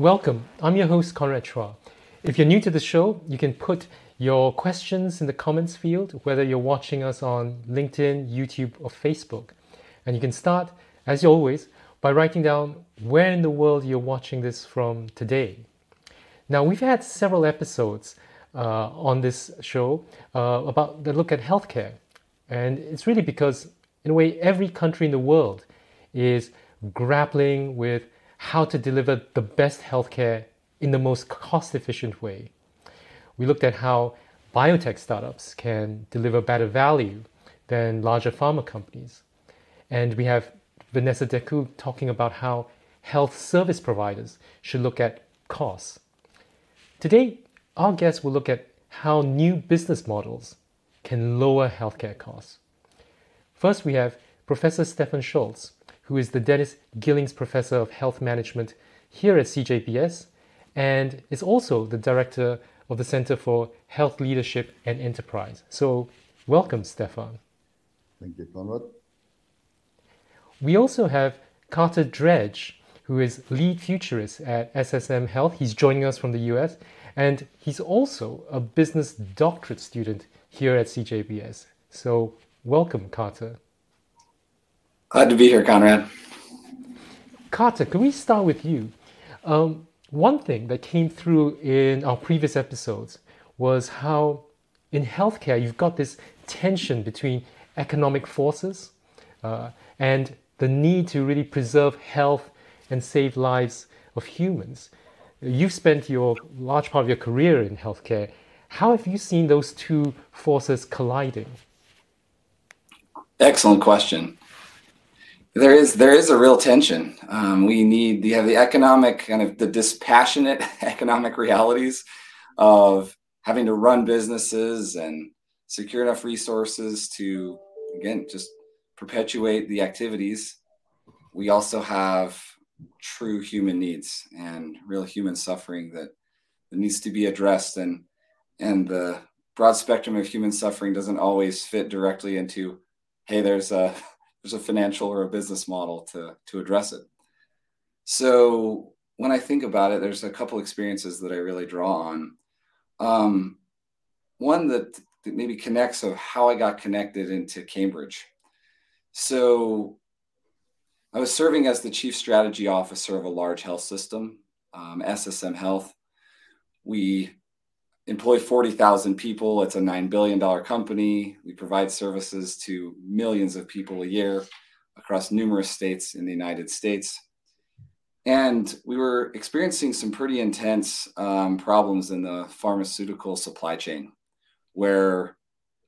Welcome. I'm your host, Conrad Chua. If you're new to the show, you can put your questions in the comments field, whether you're watching us on LinkedIn, YouTube, or Facebook. And you can start, as always, by writing down where in the world you're watching this from today. Now, we've had several episodes uh, on this show uh, about the look at healthcare. And it's really because, in a way, every country in the world is grappling with how to deliver the best healthcare in the most cost efficient way. We looked at how biotech startups can deliver better value than larger pharma companies. And we have Vanessa Decoux talking about how health service providers should look at costs. Today, our guest will look at how new business models can lower healthcare costs. First, we have Professor Stefan Scholtes, who is the Dennis Gillings Professor of Health Management here at CJBS and is also the Director of the Center for Health Leadership and Enterprise. So, welcome, Stefan. Thank you, Conrad. We also have Carter Dredge, who is lead futurist at SSM Health. He's joining us from the US, and he's also a business doctorate student here at CJBS. So, welcome, Carter. Glad to be here, Conrad. Carter, can we start with you? Um, one thing that came through in our previous episodes was how in healthcare you've got this tension between economic forces uh, and the need to really preserve health and save lives of humans. You've spent your large part of your career in healthcare. How have you seen those two forces colliding? Excellent question. There is there is a real tension. Um, we need you have the economic kind of the dispassionate economic realities of having to run businesses and secure enough resources to again just perpetuate the activities. We also have true human needs and real human suffering that, that needs to be addressed and and the broad spectrum of human suffering doesn't always fit directly into hey there's a there's a financial or a business model to to address it. So when I think about it, there's a couple experiences that I really draw on. Um, one that, that maybe connects of how I got connected into Cambridge. So I was serving as the chief strategy officer of a large health system, um, SSM Health. We employ 40,000 people. It's a $9 billion company. We provide services to millions of people a year across numerous states in the United States. And we were experiencing some pretty intense um, problems in the pharmaceutical supply chain where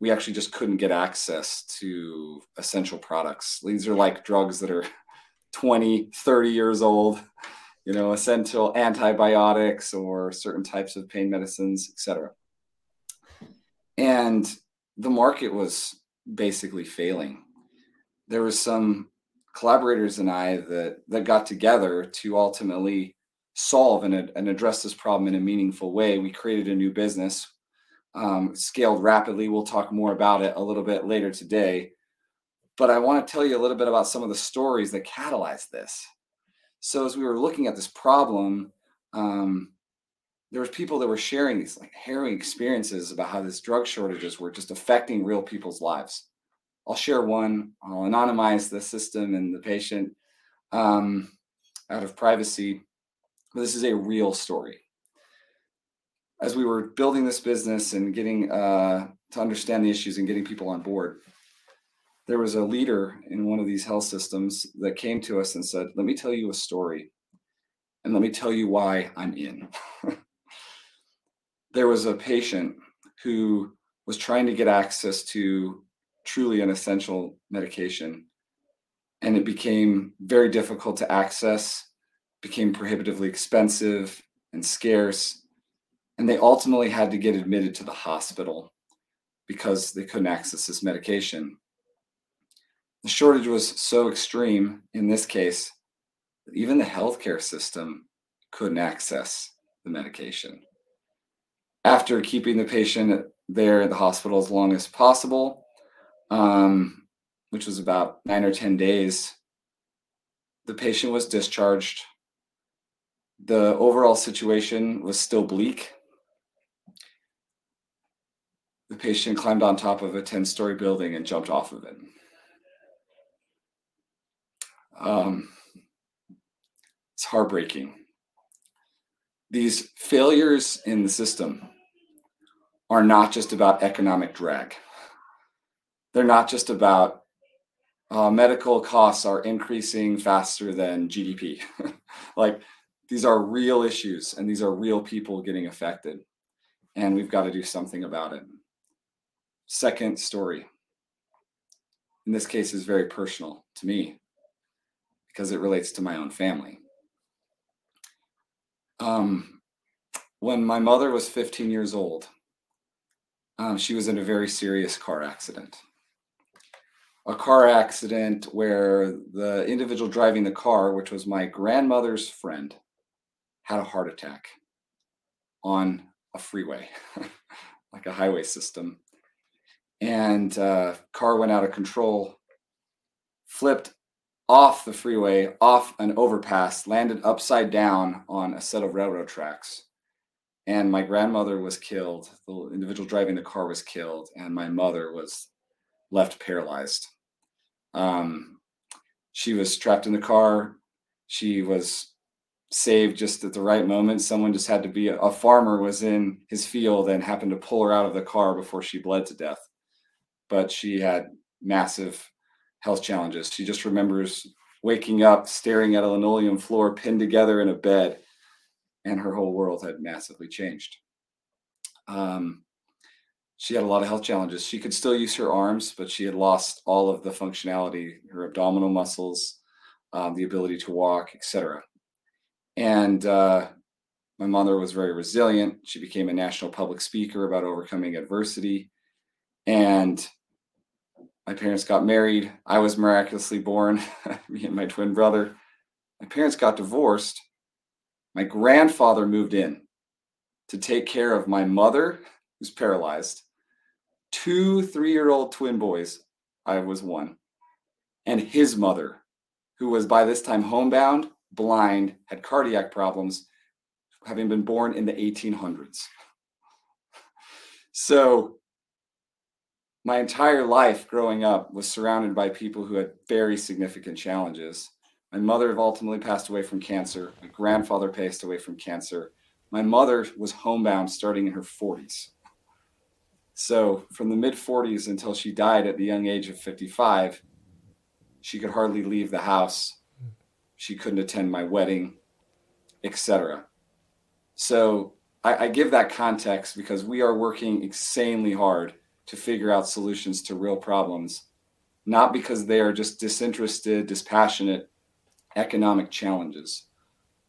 we actually just couldn't get access to essential products. These are like drugs that are 20, 30 years old you know, essential antibiotics or certain types of pain medicines, etc. And the market was basically failing. There was some collaborators and I that that got together to ultimately solve and, and address this problem in a meaningful way. We created a new business, um, scaled rapidly. We'll talk more about it a little bit later today. But I want to tell you a little bit about some of the stories that catalyzed this. So as we were looking at this problem, um, there was people that were sharing these like harrowing experiences about how these drug shortages were just affecting real people's lives. I'll share one. I'll anonymize the system and the patient um, out of privacy. But this is a real story. As we were building this business and getting uh, to understand the issues and getting people on board, there was a leader in one of these health systems that came to us and said, Let me tell you a story and let me tell you why I'm in. there was a patient who was trying to get access to truly an essential medication and it became very difficult to access became prohibitively expensive and scarce and they ultimately had to get admitted to the hospital because they couldn't access this medication the shortage was so extreme in this case that even the healthcare system couldn't access the medication. After keeping the patient there at the hospital as long as possible, um, which was about nine or 10 days, the patient was discharged. the overall situation was still bleak. The patient climbed on top of a 10 story building and jumped off of it. Um, it's heartbreaking. These failures in the system are not just about economic drag. They're not just about uh, medical costs are increasing faster than GDP. like these are real issues and these are real people getting affected. And we've got to do something about it. Second story. In this case is very personal to me because it relates to my own family. Um, when my mother was 15 years old, um, she was in a very serious car accident. A car accident where the individual driving the car, which was my grandmother's friend, had a heart attack on a freeway, like a highway system. And uh, car went out of control, flipped off the freeway, off an overpass, landed upside down on a set of railroad tracks. And my grandmother was killed. The individual driving the car was killed, and my mother was left paralyzed. Um, she was trapped in the car. She was saved just at the right moment. Someone just had to be a farmer was in his field and happened to pull her out of the car before she bled to death. But she had massive health challenges. She just remembers waking up, staring at a linoleum floor pinned together in a bed, and her whole world had massively changed. Um, she had a lot of health challenges. She could still use her arms, but she had lost all of the functionality, her abdominal muscles, um, the ability to walk, etc. And uh, my mother was very resilient. She became a national public speaker about overcoming adversity. And my parents got married. I was miraculously born, me and my twin brother. My parents got divorced. My grandfather moved in to take care of my mother, who's paralyzed, two three year old twin boys. I was one, and his mother, who was by this time homebound, blind, had cardiac problems, having been born in the 1800s. So my entire life growing up was surrounded by people who had very significant challenges. My mother ultimately passed away from cancer. My grandfather passed away from cancer. My mother was homebound starting in her 40s. So, from the mid 40s until she died at the young age of 55, she could hardly leave the house. She couldn't attend my wedding, etc. So, I, I give that context because we are working insanely hard to figure out solutions to real problems, not because they are just disinterested, dispassionate economic challenges,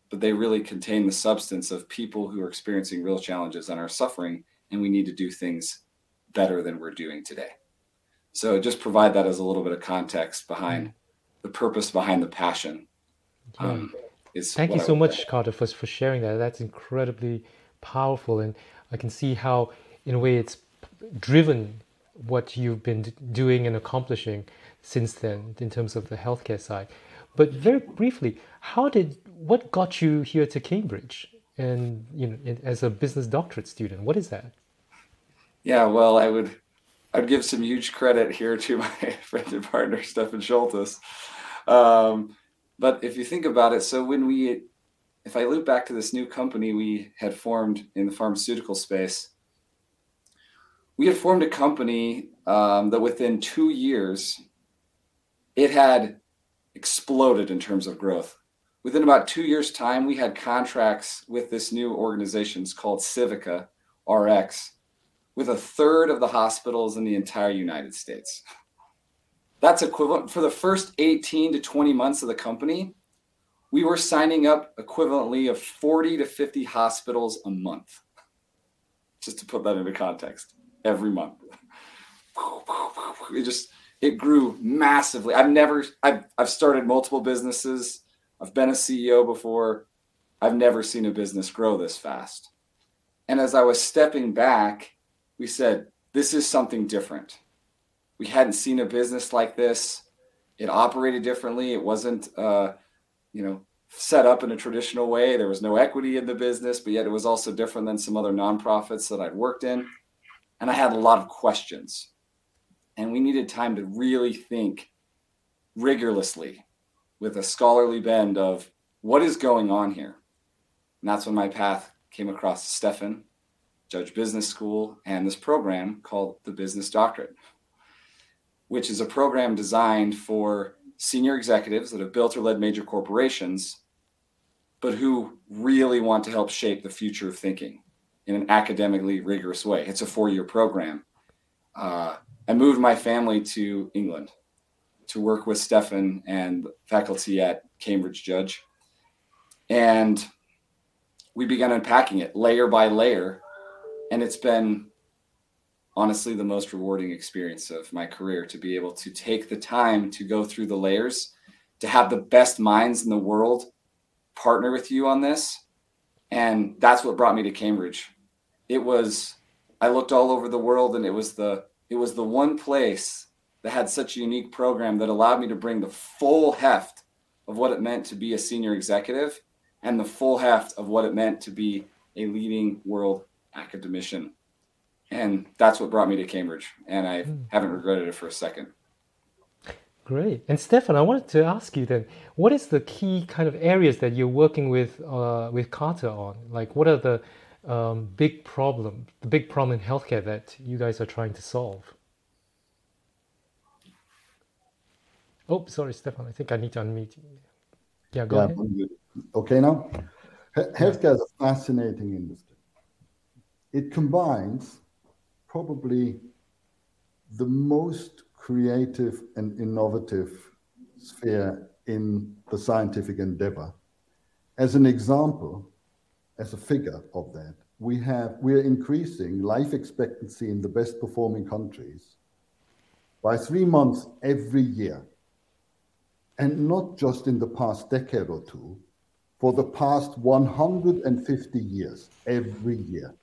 but they really contain the substance of people who are experiencing real challenges and are suffering, and we need to do things better than we're doing today. So just provide that as a little bit of context behind the purpose behind the passion. Yeah. Um, Thank you so much, Carter, for, for sharing that. That's incredibly powerful. And I can see how, in a way, it's driven what you've been doing and accomplishing since then in terms of the healthcare side. But very briefly, how did what got you here to Cambridge and you know as a business doctorate student? What is that? Yeah, well, I would I'd give some huge credit here to my friend and partner Stefan Scholtes. Um, but if you think about it, so when we if I loop back to this new company we had formed in the pharmaceutical space, we had formed a company um, that within two years it had exploded in terms of growth. Within about two years time we had contracts with this new organization. It's called Civica Rx with a third of the hospitals in the entire united states. That's equivalent for the first 18 to 20 months of the company we were signing up equivalently of 40 to 50 hospitals a month. Just to put that into context every month. It just it grew massively. I've never I've I've started multiple businesses. I've been a CEO before. I've never seen a business grow this fast. And as I was stepping back, we said, this is something different. We hadn't seen a business like this. It operated differently. It wasn't uh, you know, set up in a traditional way. There was no equity in the business, but yet it was also different than some other nonprofits that I'd worked in. And I had a lot of questions. And we needed time to really think rigorously with a scholarly bend of what is going on here. And that's when my path came across Stefan, Judge Business School, and this program called the Business Doctorate, which is a program designed for senior executives that have built or led major corporations, but who really want to help shape the future of thinking in an academically rigorous way. It's a four year program. Uh, I moved my family to England to work with Stefan and faculty at Cambridge Judge. And we began unpacking it layer by layer. And it's been honestly the most rewarding experience of my career to be able to take the time to go through the layers, to have the best minds in the world partner with you on this. And that's what brought me to Cambridge. It was I looked all over the world and it was the it was the one place that had such a unique program that allowed me to bring the full heft of what it meant to be a senior executive and the full heft of what it meant to be a leading world academician. And that's what brought me to Cambridge. And I mm. haven't regretted it for a second. Great. And Stefan, I wanted to ask you then, what is the key kind of areas that you're working with uh, with Carter on? Like, what are the um, big problem, the big problem in healthcare that you guys are trying to solve? Oh, sorry, Stefan. I think I need to unmute. Yeah, go yeah, ahead. Okay, now, healthcare is a fascinating industry. It combines probably the most creative and innovative sphere in the scientific endeavor. As an example, as a figure of that, we have we are increasing life expectancy in the best performing countries by three months every year and not just in the past decade or two, for the past 150 years, every year.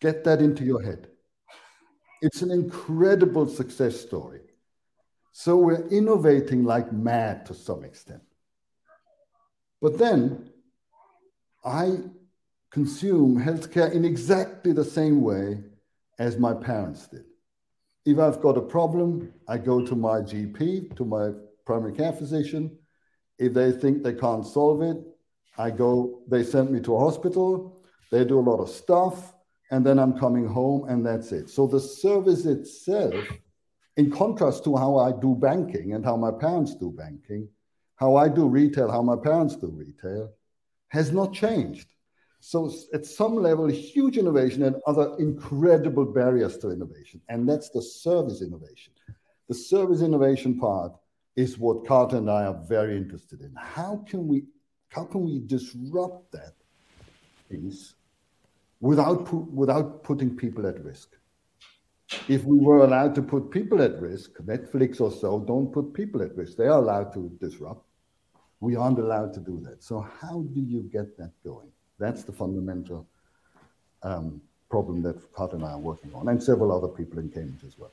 Get that into your head. It's an incredible success story. So we're innovating like mad to some extent. But then I consume healthcare in exactly the same way as my parents did. If I've got a problem, I go to my GP, to my primary care physician. If they think they can't solve it, I go, they send me to a hospital, they do a lot of stuff, and then I'm coming home, and that's it. So the service itself, in contrast to how I do banking and how my parents do banking, how I do retail, how my parents do retail, has not changed. So at some level, huge innovation and other incredible barriers to innovation. And that's the service innovation. The service innovation part is what Carter and I are very interested in. How can we how can we disrupt that piece without pu- without putting people at risk? If we were allowed to put people at risk, Netflix or so don't put people at risk. They are allowed to disrupt. We aren't allowed to do that. So how do you get that going? That's the fundamental um, problem that Carter and I are working on, and several other people in Cambridge as well.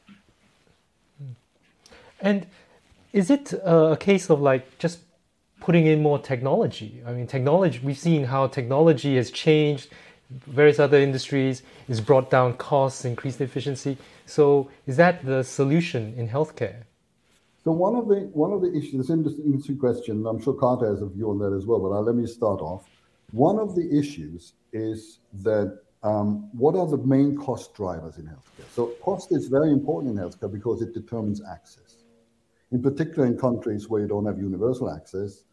And is it a case of like just putting in more technology? I mean, technology, we've seen how technology has changed various other industries, it's brought down costs, increased efficiency. So is that the solution in healthcare? So one of the one of the issues, this interesting question, I'm sure Carter has a view on that as well, but I'll, let me start off. One of the issues is that um, what are the main cost drivers in healthcare? So, cost is very important in healthcare because it determines access. In particular, in countries where you don't have universal access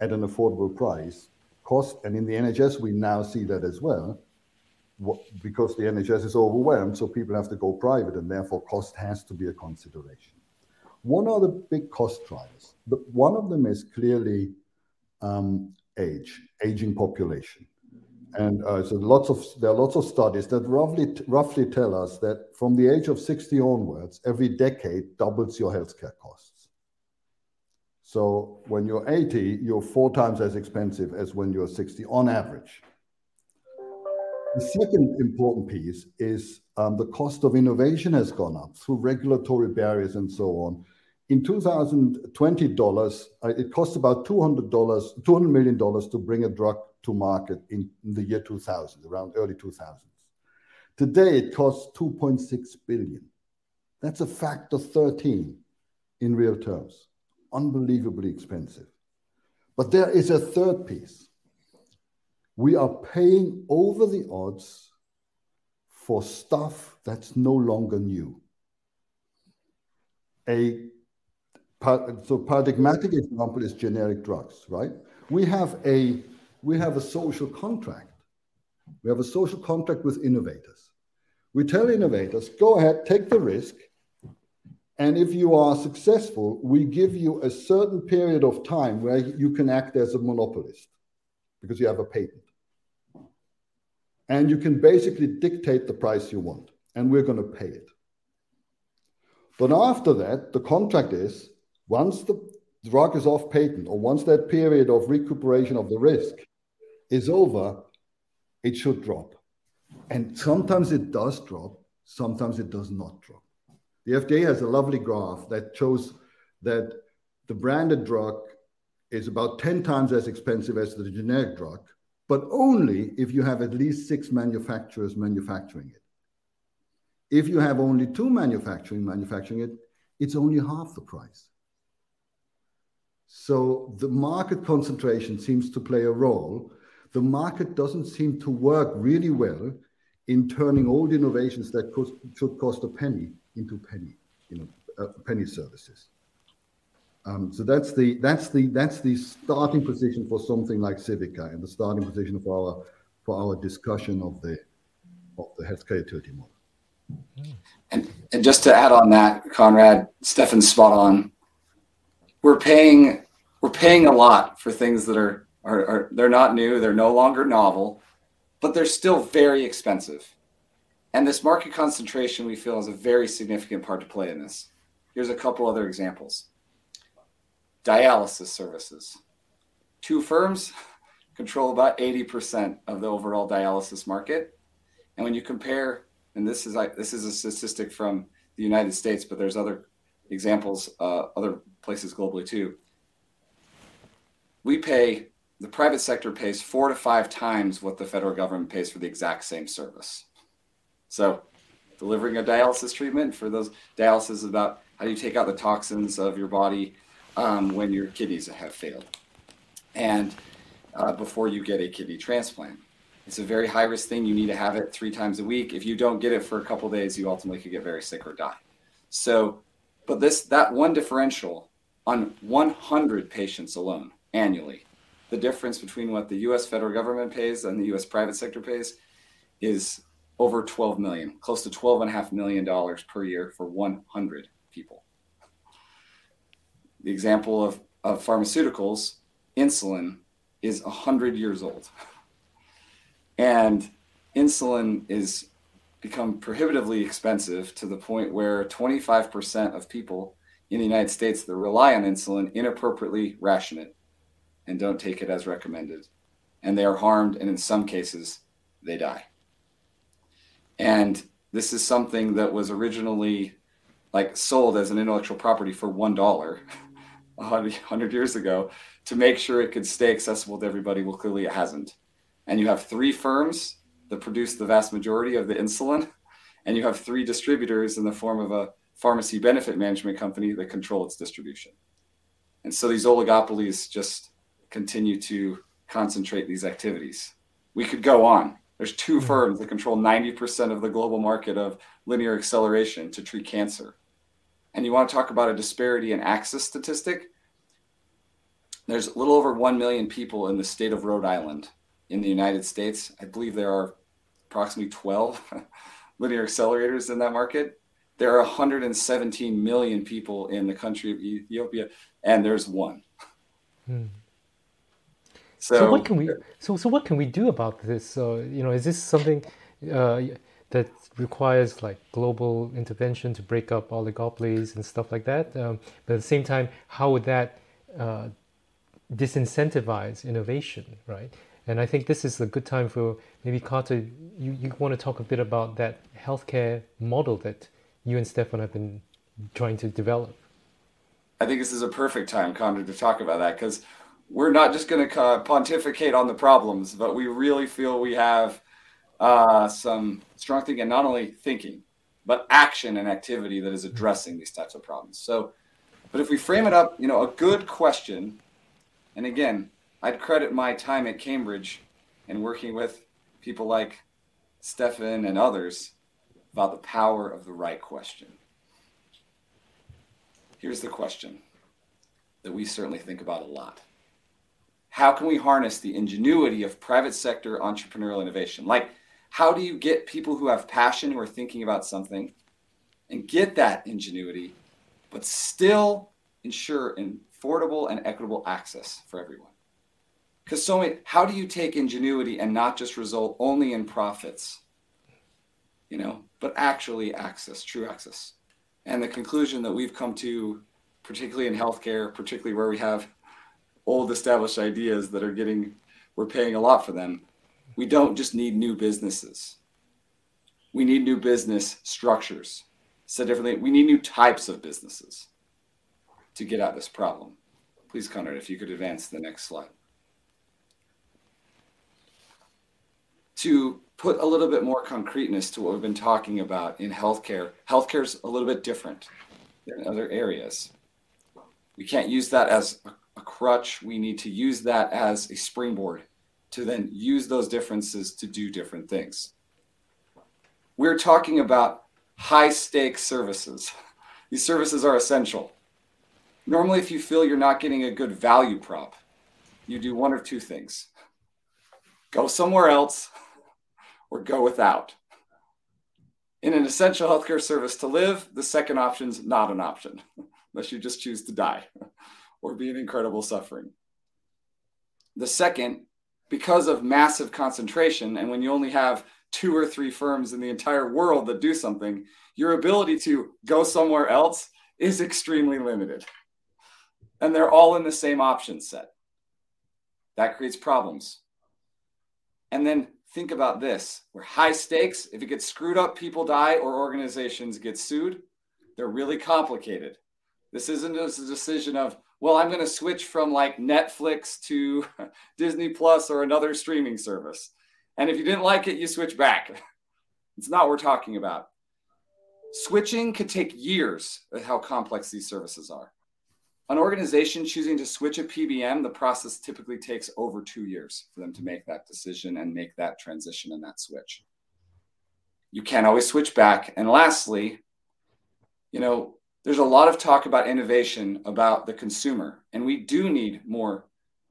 at an affordable price, cost, and in the NHS, we now see that as well, because the NHS is overwhelmed, so people have to go private, and therefore cost has to be a consideration. One are the big cost drivers. The, one of them is clearly um, age, aging population. And uh, so lots of there are lots of studies that roughly roughly tell us that from the age of 60 onwards, every decade doubles your healthcare costs. So when you're 80, you're four times as expensive as when you're 60 on average. The second important piece is um, the cost of innovation has gone up through regulatory barriers and so on in 2020 dollars, uh, it costs about 200 dollars, 200 million dollars to bring a drug to market in, in the year 2000, around early 2000s. Today, it costs 2.6 billion. That's a factor 13 in real terms. Unbelievably expensive. But there is a third piece. We are paying over the odds for stuff that's no longer new. A so paradigmatic example is generic drugs, right? We have a we have a social contract. We have a social contract with innovators. We tell innovators, go ahead, take the risk, and if you are successful, we give you a certain period of time where you can act as a monopolist because you have a patent. And you can basically dictate the price you want, and we're going to pay it. But after that, the contract is once the drug is off patent or once that period of recuperation of the risk is over, it should drop. And sometimes it does drop, sometimes it does not drop. The FDA has a lovely graph that shows that the branded drug is about 10 times as expensive as the generic drug, but only if you have at least six manufacturers manufacturing it. If you have only two manufacturing manufacturing it, it's only half the price. So the market concentration seems to play a role. The market doesn't seem to work really well in turning old innovations that should cost a penny into penny, you know, uh, penny services. Um, so that's the that's the that's the starting position for something like Civica and the starting position for our for our discussion of the of the healthcare utility model. And and just to add on that, Conrad, Stefan's spot on. We're paying we're paying a lot for things that are, are, are they're not new, they're no longer novel, but they're still very expensive. And this market concentration we feel is a very significant part to play in this. Here's a couple other examples dialysis services. Two firms control about 80% of the overall dialysis market. And when you compare, and this is this is a statistic from the United States, but there's other examples, uh, other places globally too. We pay the private sector pays four to five times what the federal government pays for the exact same service. So, delivering a dialysis treatment for those dialysis is about how do you take out the toxins of your body um, when your kidneys have failed, and uh, before you get a kidney transplant. It's a very high risk thing. You need to have it three times a week. If you don't get it for a couple days, you ultimately could get very sick or die. So, but this that one differential on 100 patients alone annually, the difference between what the U.S. federal government pays and the U.S. private sector pays is over 12 million, close to 12 and a half million dollars per year for 100 people. The example of, of pharmaceuticals, insulin is 100 years old. And insulin is become prohibitively expensive to the point where 25% of people in the United States that rely on insulin inappropriately ration it and don't take it as recommended. And they are harmed, and in some cases, they die. And this is something that was originally like sold as an intellectual property for one dollar a hundred years ago to make sure it could stay accessible to everybody. Well, clearly it hasn't. And you have three firms that produce the vast majority of the insulin, and you have three distributors in the form of a pharmacy benefit management company that control its distribution. And so these oligopolies just continue to concentrate these activities. We could go on. There's two hmm. firms that control 90% of the global market of linear acceleration to treat cancer. And you want to talk about a disparity in access statistic? There's a little over 1 million people in the state of Rhode Island in the United States. I believe there are approximately 12 linear accelerators in that market. There are 117 million people in the country of Ethiopia, and there's one. Hmm. So, so, what can we so so what can we do about this? Uh, you know, is this something uh, that requires like global intervention to break up oligopolies and stuff like that? Um, but at the same time, how would that uh, disincentivize innovation, right? And I think this is a good time for maybe Carter. You, you want to talk a bit about that healthcare model that you and Stefan have been trying to develop. I think this is a perfect time, Conrad, to talk about that because we're not just going to pontificate on the problems, but we really feel we have uh, some strong thinking, not only thinking, but action and activity that is addressing these types of problems. So, but if we frame it up, you know, a good question, and again, I'd credit my time at Cambridge and working with people like Stefan and others about the power of the right question. Here's the question that we certainly think about a lot How can we harness the ingenuity of private sector entrepreneurial innovation? Like, how do you get people who have passion, who are thinking about something, and get that ingenuity, but still ensure affordable and equitable access for everyone? Because so many, how do you take ingenuity and not just result only in profits, you know, but actually access, true access? And the conclusion that we've come to, particularly in healthcare, particularly where we have old established ideas that are getting, we're paying a lot for them. We don't just need new businesses. We need new business structures. Said differently, we need new types of businesses to get at this problem. Please, Conrad, if you could advance the next slide. To put a little bit more concreteness to what we've been talking about in healthcare, healthcare is a little bit different than other areas. We can't use that as a crutch. We need to use that as a springboard to then use those differences to do different things. We're talking about high stakes services. These services are essential. Normally, if you feel you're not getting a good value prop, you do one or two things go somewhere else or go without. In an essential healthcare service to live, the second option is not an option, unless you just choose to die or be in incredible suffering. The second, because of massive concentration, and when you only have two or three firms in the entire world that do something, your ability to go somewhere else is extremely limited. And they're all in the same option set. That creates problems. And then think about this we're high stakes. If it gets screwed up, people die or organizations get sued. They're really complicated. This isn't just a decision of, well, I'm going to switch from like Netflix to Disney Plus or another streaming service. And if you didn't like it, you switch back. It's not what we're talking about. Switching could take years of how complex these services are. An organization choosing to switch a PBM, the process typically takes over two years for them to make that decision and make that transition and that switch. You can't always switch back. And lastly, you know, there's a lot of talk about innovation about the consumer, and we do need more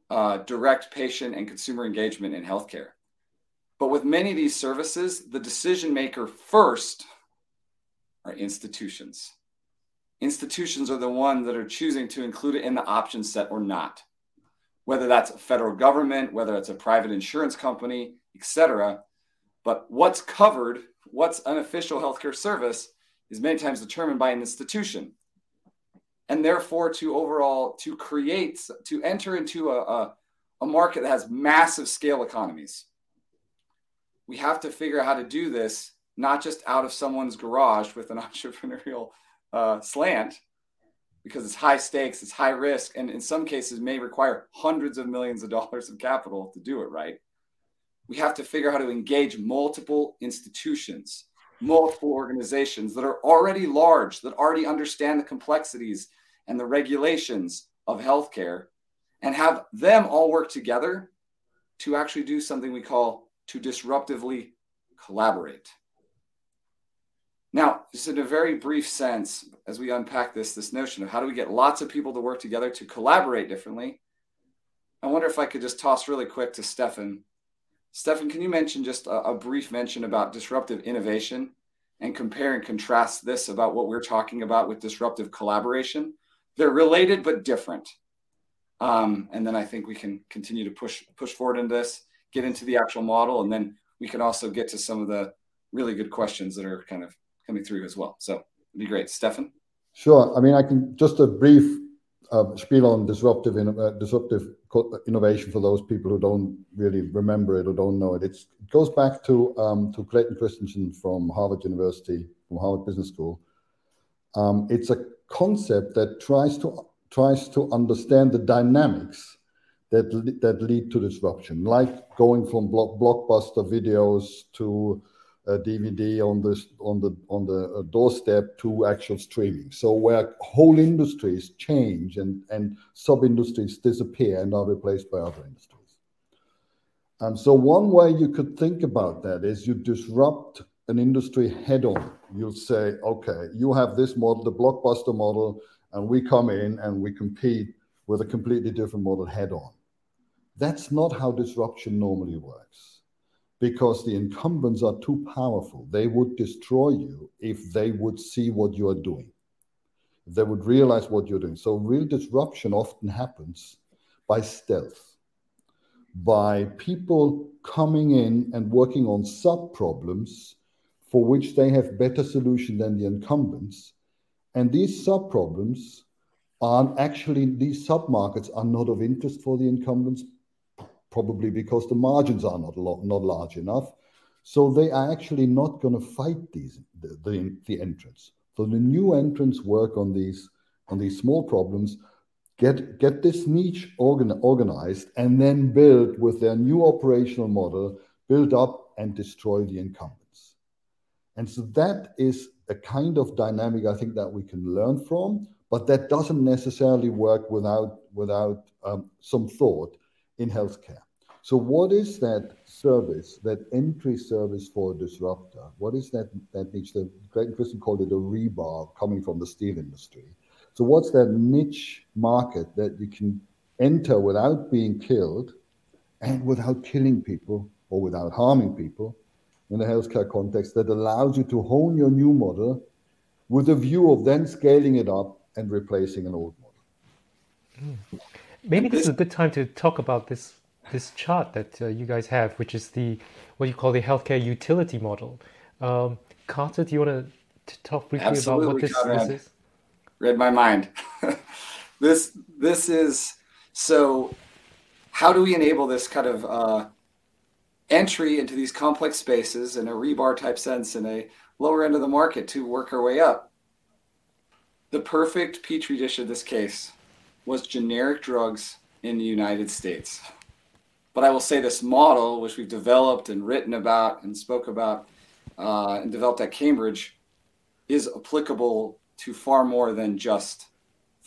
uh, direct patient and consumer engagement in healthcare. But with many of these services, the decision maker first are institutions. Institutions are the ones that are choosing to include it in the option set or not. Whether that's a federal government whether it's a private insurance company etc but what's covered what's an official healthcare service is many times determined by an institution and therefore to overall to create to enter into a, a, a market that has massive scale economies we have to figure out how to do this not just out of someone's garage with an entrepreneurial uh, slant because it's high stakes, it's high risk, and in some cases may require hundreds of millions of dollars of capital to do it right. We have to figure out how to engage multiple institutions, multiple organizations that are already large, that already understand the complexities and the regulations of healthcare, and have them all work together to actually do something we call to disruptively collaborate. Now, just in a very brief sense, as we unpack this, this notion of how do we get lots of people to work together to collaborate differently, I wonder if I could just toss really quick to Stefan. Stefan, can you mention just a, a brief mention about disruptive innovation and compare and contrast this about what we're talking about with disruptive collaboration? They're related but different. Um, and then I think we can continue to push push forward in this, get into the actual model, and then we can also get to some of the really good questions that are kind of coming through as well. So it'd be great. Stefan? Sure. I mean, I can just a brief uh, spiel on disruptive uh, disruptive innovation for those people who don't really remember it or don't know it. It's, it goes back to um, to Clayton Christensen from Harvard University, from Harvard Business School. Um, it's a concept that tries to tries to understand the dynamics that that lead to disruption, like going from block, blockbuster videos to DVD on the on the on the uh, doorstep to actual streaming. So where whole industries change and and sub industries disappear and are replaced by other industries. And so one way you could think about that is you disrupt an industry head on. You'll say, okay, you have this model, the blockbuster model, and we come in and we compete with a completely different model head on. That's not how disruption normally works because the incumbents are too powerful. They would destroy you if they would see what you are doing, they would realize what you're doing. So, real disruption often happens by stealth, by people coming in and working on sub problems for which they have better solution than the incumbents. And these sub problems are actually, these sub markets are not of interest for the incumbents, probably because the margins are not not large enough. So they are actually not going to fight these the, the, the entrants. So the new entrants work on these on these small problems, get get this niche organ, organized, and then build with their new operational model, build up and destroy the incumbents. And so that is a kind of dynamic I think that we can learn from, but that doesn't necessarily work without without um, some thought in healthcare. So, what is that service, that entry service for a disruptor? What is that that niche? The Clay Christensen called it a rebar coming from the steel industry. So, what's that niche market that you can enter without being killed and without killing people or without harming people in the healthcare context that allows you to hone your new model with a view of then scaling it up and replacing an old model? Mm. Maybe this is a good time to talk about this this chart that uh, you guys have, which is the what you call the healthcare utility model. Um, Carter, do you want to talk briefly Absolutely, about what this, this is? Read my mind. this this is so. How do we enable this kind of uh, entry into these complex spaces in a rebar type sense in a lower end of the market to work our way up? The perfect petri dish of this case was generic drugs in the United States. But I will say this model, which we've developed and written about and spoke about uh, and developed at Cambridge, is applicable to far more than just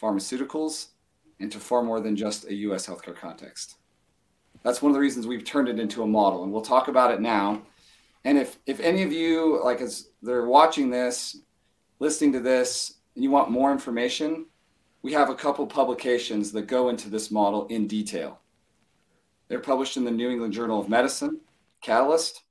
pharmaceuticals and to far more than just a US healthcare context. That's one of the reasons we've turned it into a model, and we'll talk about it now. And if if any of you like as they're watching this, listening to this, and you want more information, we have a couple publications that go into this model in detail. They're published in the New England Journal of Medicine, Catalyst.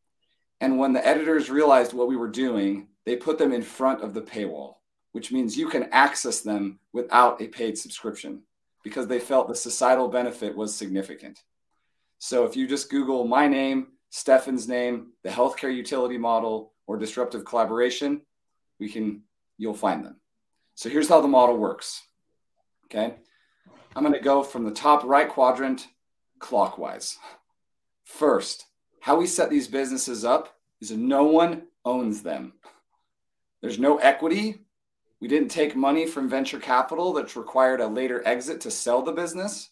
And when the editors realized what we were doing, they put them in front of the paywall, which means you can access them without a paid subscription because they felt the societal benefit was significant. So if you just Google my name, Stefan's name, the healthcare utility model, or disruptive collaboration, we can you'll find them. So here's how the model works. Okay. I'm going to go from the top right quadrant clockwise. First, how we set these businesses up is no one owns them. There's no equity. We didn't take money from venture capital that's required a later exit to sell the business.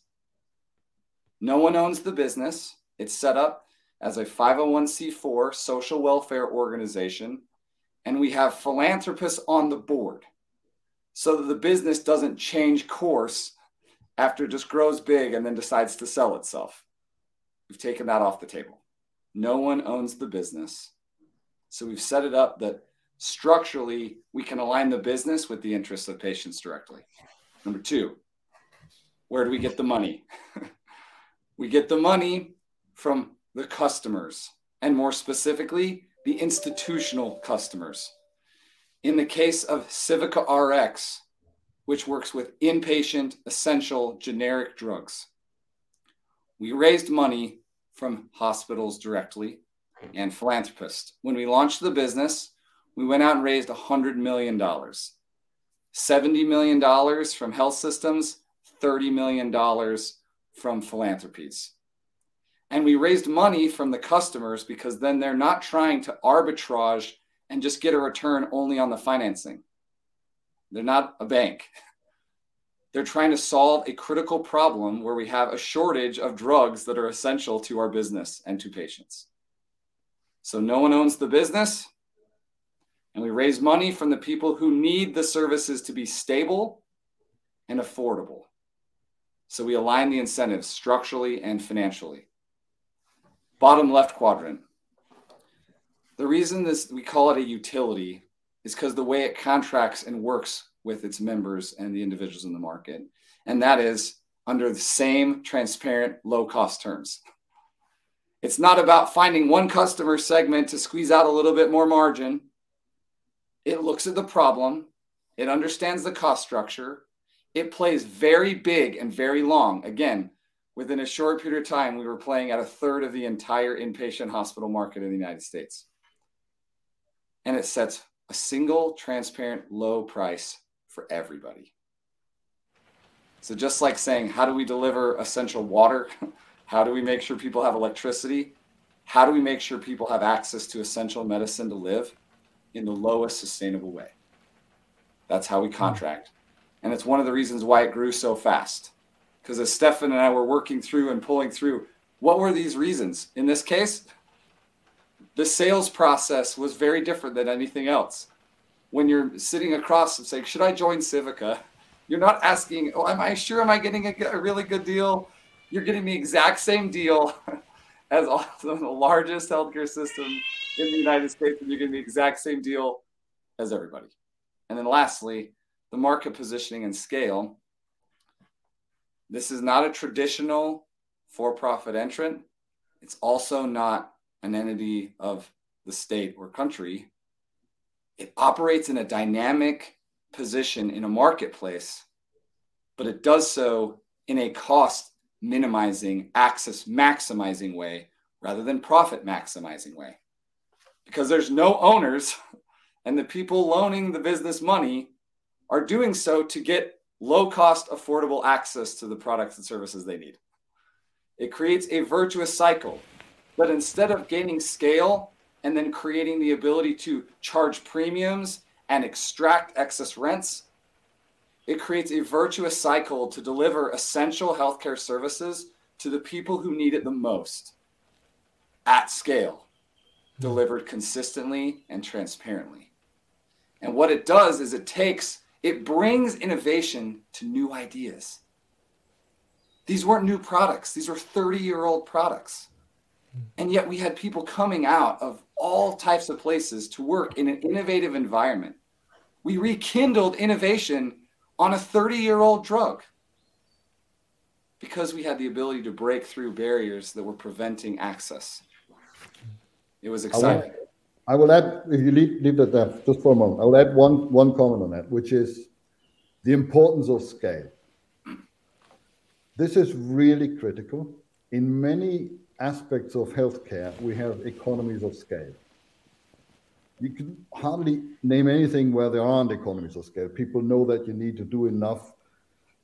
No one owns the business. It's set up as a 501c4 social welfare organization, and we have philanthropists on the board so that the business doesn't change course after it just grows big and then decides to sell itself. We've taken that off the table. No one owns the business. So we've set it up that structurally we can align the business with the interests of patients directly. Number two, where do we get the money? we get the money from the customers, and more specifically, the institutional customers. In the case of Civica RX, which works with inpatient, essential, generic drugs. We raised money from hospitals directly and philanthropists. When we launched the business, we went out and raised $100 million. $70 million from health systems, $30 million from philanthropies. And we raised money from the customers because then they're not trying to arbitrage and just get a return only on the financing. They're not a bank. They're trying to solve a critical problem where we have a shortage of drugs that are essential to our business and to patients. So no one owns the business. And we raise money from the people who need the services to be stable and affordable. So we align the incentives structurally and financially. Bottom left quadrant. The reason this we call it a utility is because the way it contracts and works with its members and the individuals in the market. And that is under the same transparent, low cost terms. It's not about finding one customer segment to squeeze out a little bit more margin. It looks at the problem, it understands the cost structure, it plays very big and very long. Again, within a short period of time, we were playing at a third of the entire inpatient hospital market in the United States. And it sets a single, transparent, low price for everybody. So, just like saying, how do we deliver essential water? How do we make sure people have electricity? How do we make sure people have access to essential medicine to live in the lowest sustainable way? That's how we hmm. contract. And it's one of the reasons why it grew so fast. Because as Stefan and I were working through and pulling through, what were these reasons? In this case, the sales process was very different than anything else. When you're sitting across and saying, Should I join Civica? You're not asking, Oh, am I sure? Am I getting a, a really good deal? you're getting the exact same deal as the largest healthcare system in the United States, and you're getting the exact same deal as everybody. And then lastly, the market positioning and scale. This is not a traditional for profit entrant. It's also not an entity of the state or country. It operates in a dynamic position in a marketplace, but it does so in a cost minimizing, access maximizing way rather than profit maximizing way. Because there's no owners, and the people loaning the business money are doing so to get low cost, affordable access to the products and services they need. It creates a virtuous cycle. But instead of gaining scale and then creating the ability to charge premiums and extract excess rents, it creates a virtuous cycle to deliver essential healthcare services to the people who need it the most at scale, delivered consistently and transparently. And what it does is it takes, it brings innovation to new ideas. These weren't new products, these were 30 year old products. And yet we had people coming out of all types of places to work in an innovative environment. We rekindled innovation on a 30 year old drug because we had the ability to break through barriers that were preventing access. It was exciting. I will, I will add, if you leave, leave that there just for a moment, I'll add one, one comment on that, which is the importance of scale. This is really critical. In many aspects of healthcare, we have economies of scale you can hardly name anything where there aren't economies of scale. People know that you need to do enough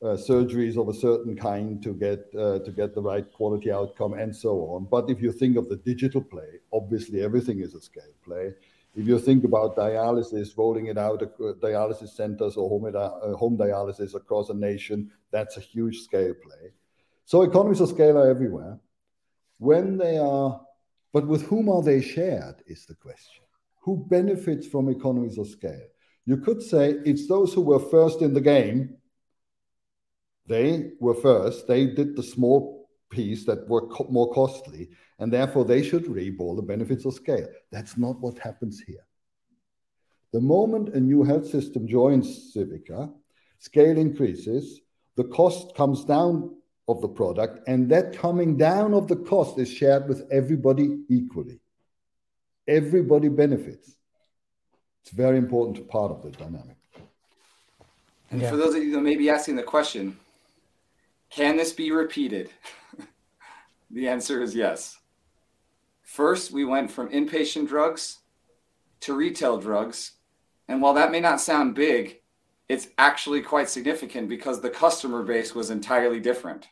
uh, surgeries of a certain kind to get uh, to get the right quality outcome and so on. But if you think of the digital play, obviously everything is a scale play. If you think about dialysis, rolling it out, uh, dialysis centers or home, uh, home dialysis across a nation, that's a huge scale play. So economies of scale are everywhere. When they are, but with whom are they shared is the question who benefits from economies of scale? You could say it's those who were first in the game. They were first. They did the small piece that were co- more costly, and therefore they should reap all the benefits of scale. That's not what happens here. The moment a new health system joins Civica, scale increases, the cost comes down of the product, and that coming down of the cost is shared with everybody equally. Everybody benefits. It's a very important part of the dynamic. And yeah. for those of you that may be asking the question, can this be repeated? the answer is yes. First, we went from inpatient drugs to retail drugs. And while that may not sound big, it's actually quite significant because the customer base was entirely different.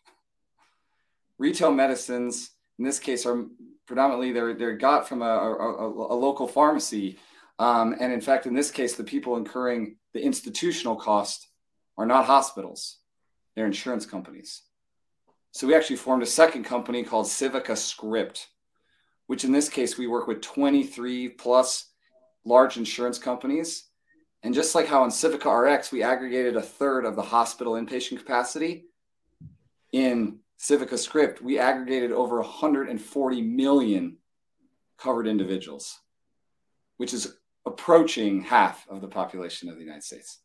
Retail medicines, in this case, are predominantly they're they're got from a, a, a local pharmacy, um, and in fact, in this case, the people incurring the institutional cost are not hospitals. They're insurance companies. So we actually formed a second company called Civica Script, which in this case we work with 23 plus large insurance companies. And just like how in Civica RX we aggregated a third of the hospital inpatient capacity, in Civica Script we aggregated over 140 million covered individuals, which is approaching half of the population of the United States.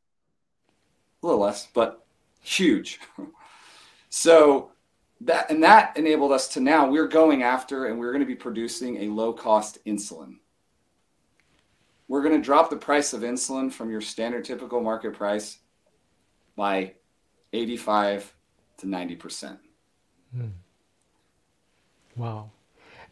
A little less, but huge. so that and that enabled us to now we're going after and we're going to be producing a low cost insulin. We're going to drop the price of insulin from your standard typical market price by 85 to 90%. Hmm. Wow.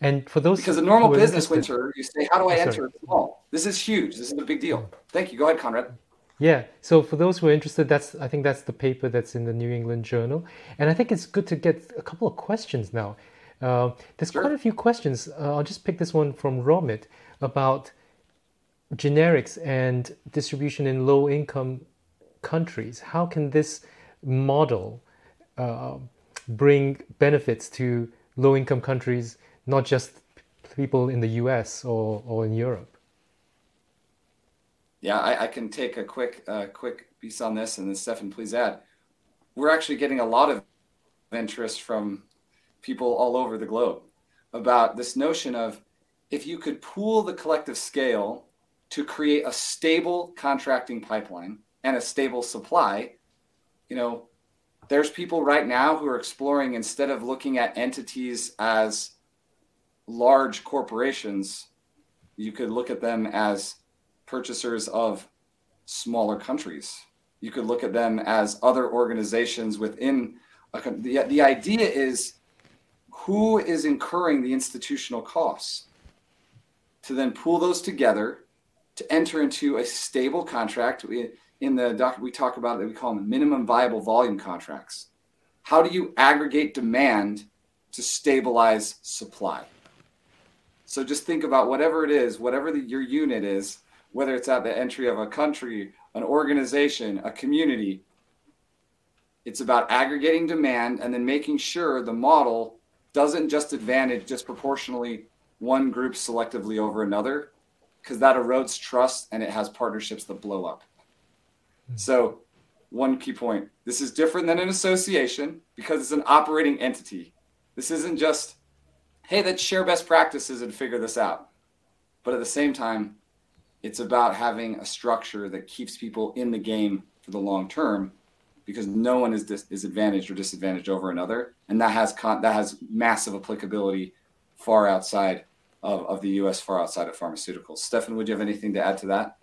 And for those because a normal business winter, you say, "How do I oh, enter small?" This is huge. This is a big deal. Thank you. Go ahead, Conrad. Yeah. So for those who are interested, that's I think that's the paper that's in the New England Journal, and I think it's good to get a couple of questions now. Uh, there's sure. quite a few questions. Uh, I'll just pick this one from Romit about generics and distribution in low-income countries. How can this model uh, bring benefits to low-income countries, not just people in the U.S. or, or in Europe? Yeah, I, I can take a quick uh, quick piece on this, and then Stefan, please add. We're actually getting a lot of interest from people all over the globe about this notion of if you could pool the collective scale to create a stable contracting pipeline and a stable supply, you know, there's people right now who are exploring instead of looking at entities as large corporations, you could look at them as purchasers of smaller countries. You could look at them as other organizations within a, the, the idea is who is incurring the institutional costs to then pool those together to enter into a stable contract. We, in the doc, we talk about that we call them minimum viable volume contracts. How do you aggregate demand to stabilize supply? So just think about whatever it is, whatever the, your unit is, whether it's at the entry of a country, an organization, a community. It's about aggregating demand and then making sure the model doesn't just advantage disproportionately one group selectively over another, because that erodes trust and it has partnerships that blow up. So, one key point this is different than an association because it's an operating entity. This isn't just, hey, let's share best practices and figure this out. But at the same time, it's about having a structure that keeps people in the game for the long term because no one is dis- is advantaged or disadvantaged over another and that has con- that has massive applicability far outside of, of the US far outside of pharmaceuticals. Stefan, would you have anything to add to that?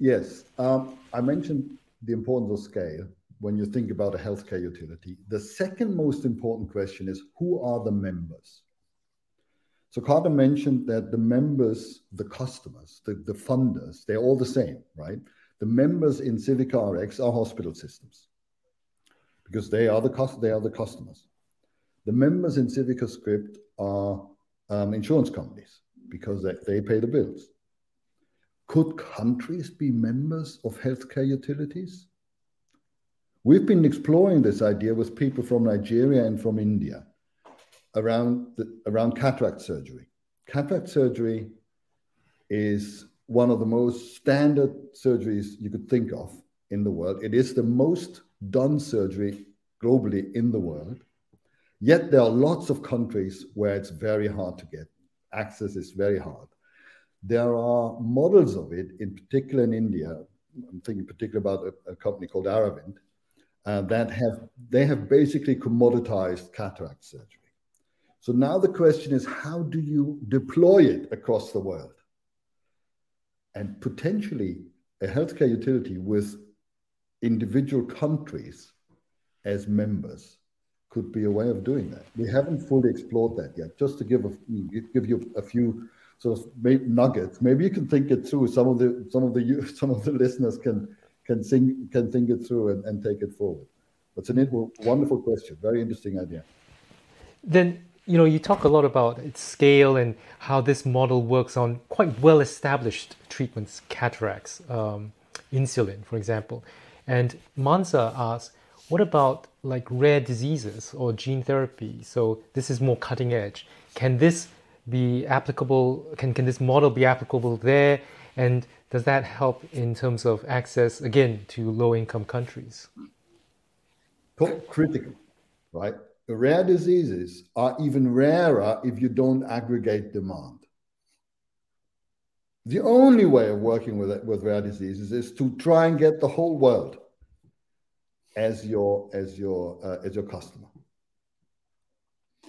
Yes. Um, I mentioned the importance of scale when you think about a healthcare utility. The second most important question is who are the members? So Carter mentioned that the members, the customers, the, the funders, they're all the same, right? The members in Civica RX are hospital systems because they are the cost, they are the customers. The members in Civica Script are um, insurance companies because they, they pay the bills. Could countries be members of healthcare utilities? We've been exploring this idea with people from Nigeria and from India around the, around cataract surgery. Cataract surgery is one of the most standard surgeries you could think of in the world. It is the most done surgery globally in the world. Yet there are lots of countries where it's very hard to get. Access is very hard. There are models of it, in particular in India. I'm thinking particularly about a, a company called Aravind, uh, that have they have basically commoditized cataract surgery. So now the question is how do you deploy it across the world? And potentially a healthcare utility with individual countries as members could be a way of doing that. We haven't fully explored that yet. Just to give a, give you a few sort of nuggets, maybe you can think it through. Some of the some of the some of the listeners can can think can think it through and, and take it forward. That's a wonderful question. Very interesting idea. Then you know, you talk a lot about its scale and how this model works on quite well established treatments, cataracts, um, insulin, for example. And Mansa asks, what about like rare diseases or gene therapy. So this is more cutting edge. Can this be applicable? Can, can this model be applicable there? And does that help in terms of access, again, to low income countries? Critical, right? The rare diseases are even rarer if you don't aggregate demand. The only way of working with, with rare diseases is to try and get the whole world as your as your uh, as your customer.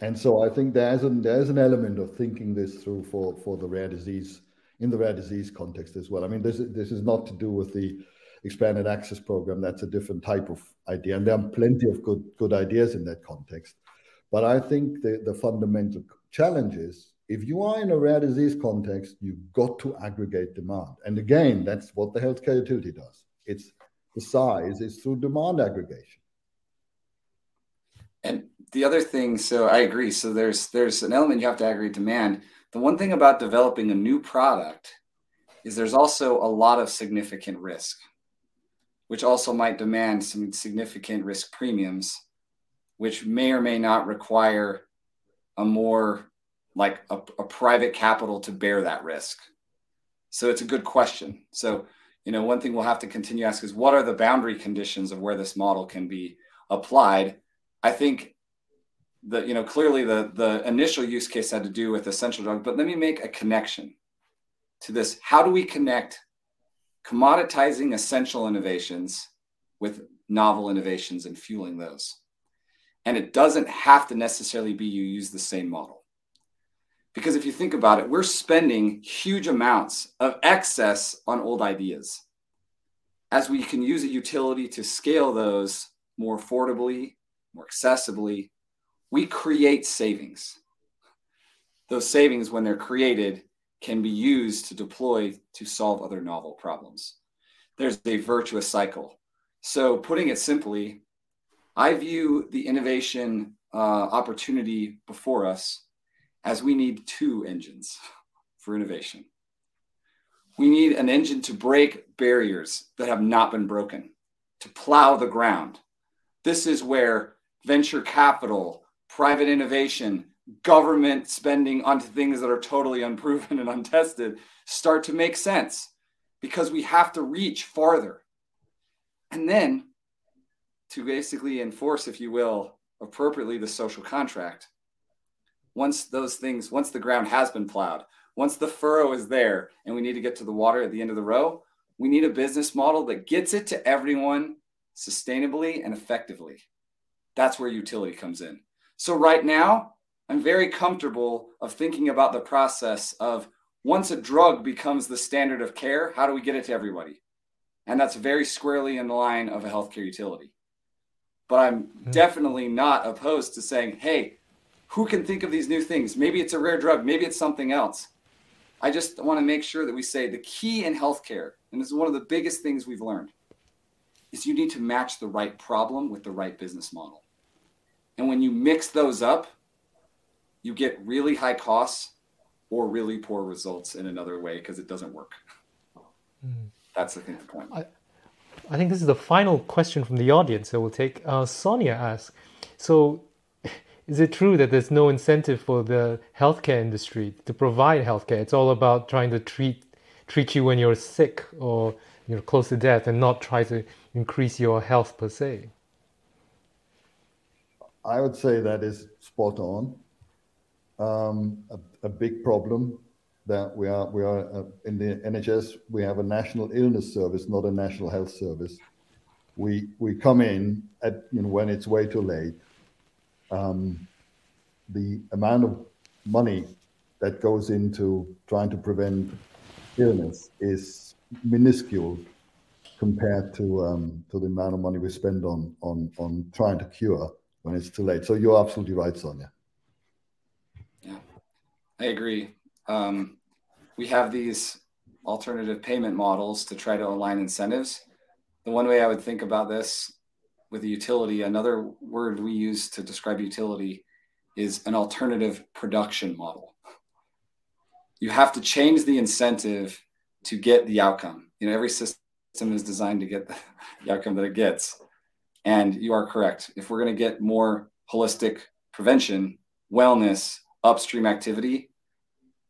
And so I think there's an there's an element of thinking this through for for the rare disease in the rare disease context as well. I mean, this this is not to do with the expanded access program. That's a different type of idea, and there are plenty of good good ideas in that context. But I think the the fundamental challenge is if you are in a rare disease context, you've got to aggregate demand. And again, that's what the healthcare utility does. It's the size is through demand aggregation. And the other thing, so I agree. So there's there's an element you have to aggregate demand. The one thing about developing a new product is there's also a lot of significant risk, which also might demand some significant risk premiums, which may or may not require a more like a, a private capital to bear that risk. So it's a good question. So you know, one thing we'll have to continue to ask is what are the boundary conditions of where this model can be applied? I think that, you know, clearly the, the initial use case had to do with essential drug, but let me make a connection to this. How do we connect commoditizing essential innovations with novel innovations and fueling those? And it doesn't have to necessarily be you use the same model. Because if you think about it, we're spending huge amounts of excess on old ideas. As we can use a utility to scale those more affordably, more accessibly, we create savings. Those savings, when they're created, can be used to deploy to solve other novel problems. There's a virtuous cycle. So, putting it simply, I view the innovation uh, opportunity before us as we need two engines for innovation. We need an engine to break barriers that have not been broken, to plow the ground. This is where venture capital, private innovation, government spending onto things that are totally unproven and untested start to make sense because we have to reach farther. And then to basically enforce, if you will, appropriately the social contract, once those things, once the ground has been plowed, once the furrow is there and we need to get to the water at the end of the row, we need a business model that gets it to everyone sustainably and effectively. That's where utility comes in. So right now, I'm very comfortable of thinking about the process of once a drug becomes the standard of care, how do we get it to everybody? And that's very squarely in the line of a healthcare utility. But I'm mm-hmm. definitely not opposed to saying, hey, who can think of these new things? Maybe it's a rare drug, maybe it's something else. I just want to make sure that we say the key in healthcare, and this is one of the biggest things we've learned, is you need to match the right problem with the right business model. And when you mix those up, you get really high costs or really poor results in another way because it doesn't work. Mm. That's the thing, the point. I, I think this is the final question from the audience that we'll take. Uh, Sonia asks, so is it true that there's no incentive for the healthcare industry to provide healthcare? It's all about trying to treat treat you when you're sick or you're close to death, and not try to increase your health per se. I would say that is spot on. Um, a, a, big problem that we are we are uh, in the NHS. We have a national illness service, not a national health service. We we come in at you know when it's way too late um, the amount of money that goes into trying to prevent illness is minuscule compared to um, to the amount of money we spend on on on trying to cure when it's too late. So you're absolutely right, Sonia. Yeah, I agree. Um, we have these alternative payment models to try to align incentives. The one way I would think about this with a utility, another word we use to describe utility is an alternative production model. You have to change the incentive to get the outcome. You know, every system is designed to get the outcome that it gets. And you are correct. If we're going to get more holistic prevention, wellness, upstream activity,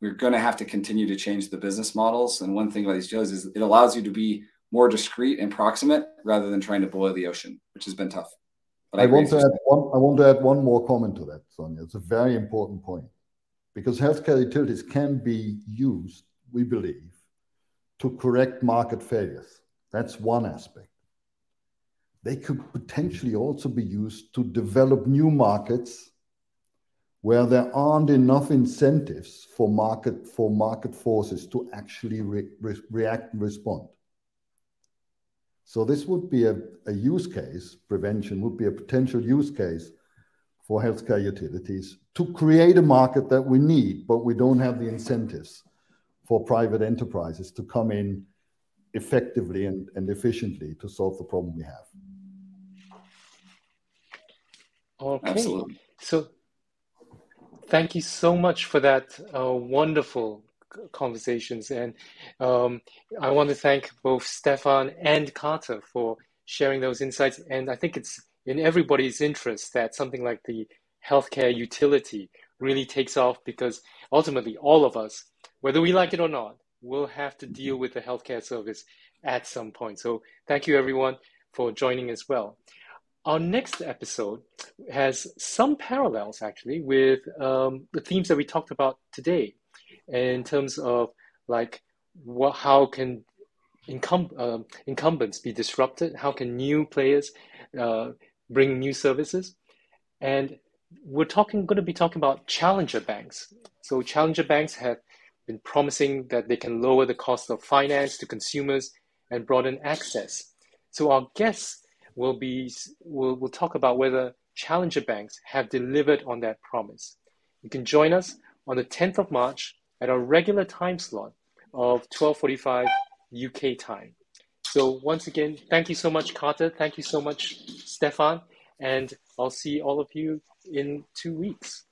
we're going to have to continue to change the business models. And one thing about these shows is it allows you to be more discreet and proximate rather than trying to boil the ocean, which has been tough. But I, I want to add one. I want to add one more comment to that, Sonia. It's a very important point because healthcare utilities can be used, we believe, to correct market failures. That's one aspect. They could potentially also be used to develop new markets where there aren't enough incentives for market for market forces to actually re, re, react and respond. So this would be a, a use case, prevention would be a potential use case for healthcare utilities to create a market that we need, but we don't have the incentives for private enterprises to come in effectively and, and efficiently to solve the problem we have. Okay. Absolutely. So thank you so much for that uh, wonderful conversations. And um, I want to thank both Stefan and Carter for sharing those insights. And I think it's in everybody's interest that something like the healthcare utility really takes off because ultimately all of us, whether we like it or not, will have to deal with the healthcare service at some point. So thank you everyone for joining as well. Our next episode has some parallels actually with um, the themes that we talked about today in terms of like what how can incum- uh, incumbents be disrupted? How can new players uh, bring new services? And we're talking going to be talking about challenger banks. So challenger banks have been promising that they can lower the cost of finance to consumers and broaden access. So our guests will be will will talk about whether challenger banks have delivered on that promise you can join us on the 10th of march at a regular time slot of 12:45 UK time. So once again, thank you so much, Carter. Thank you so much, Stefan, and I'll see all of you in two weeks.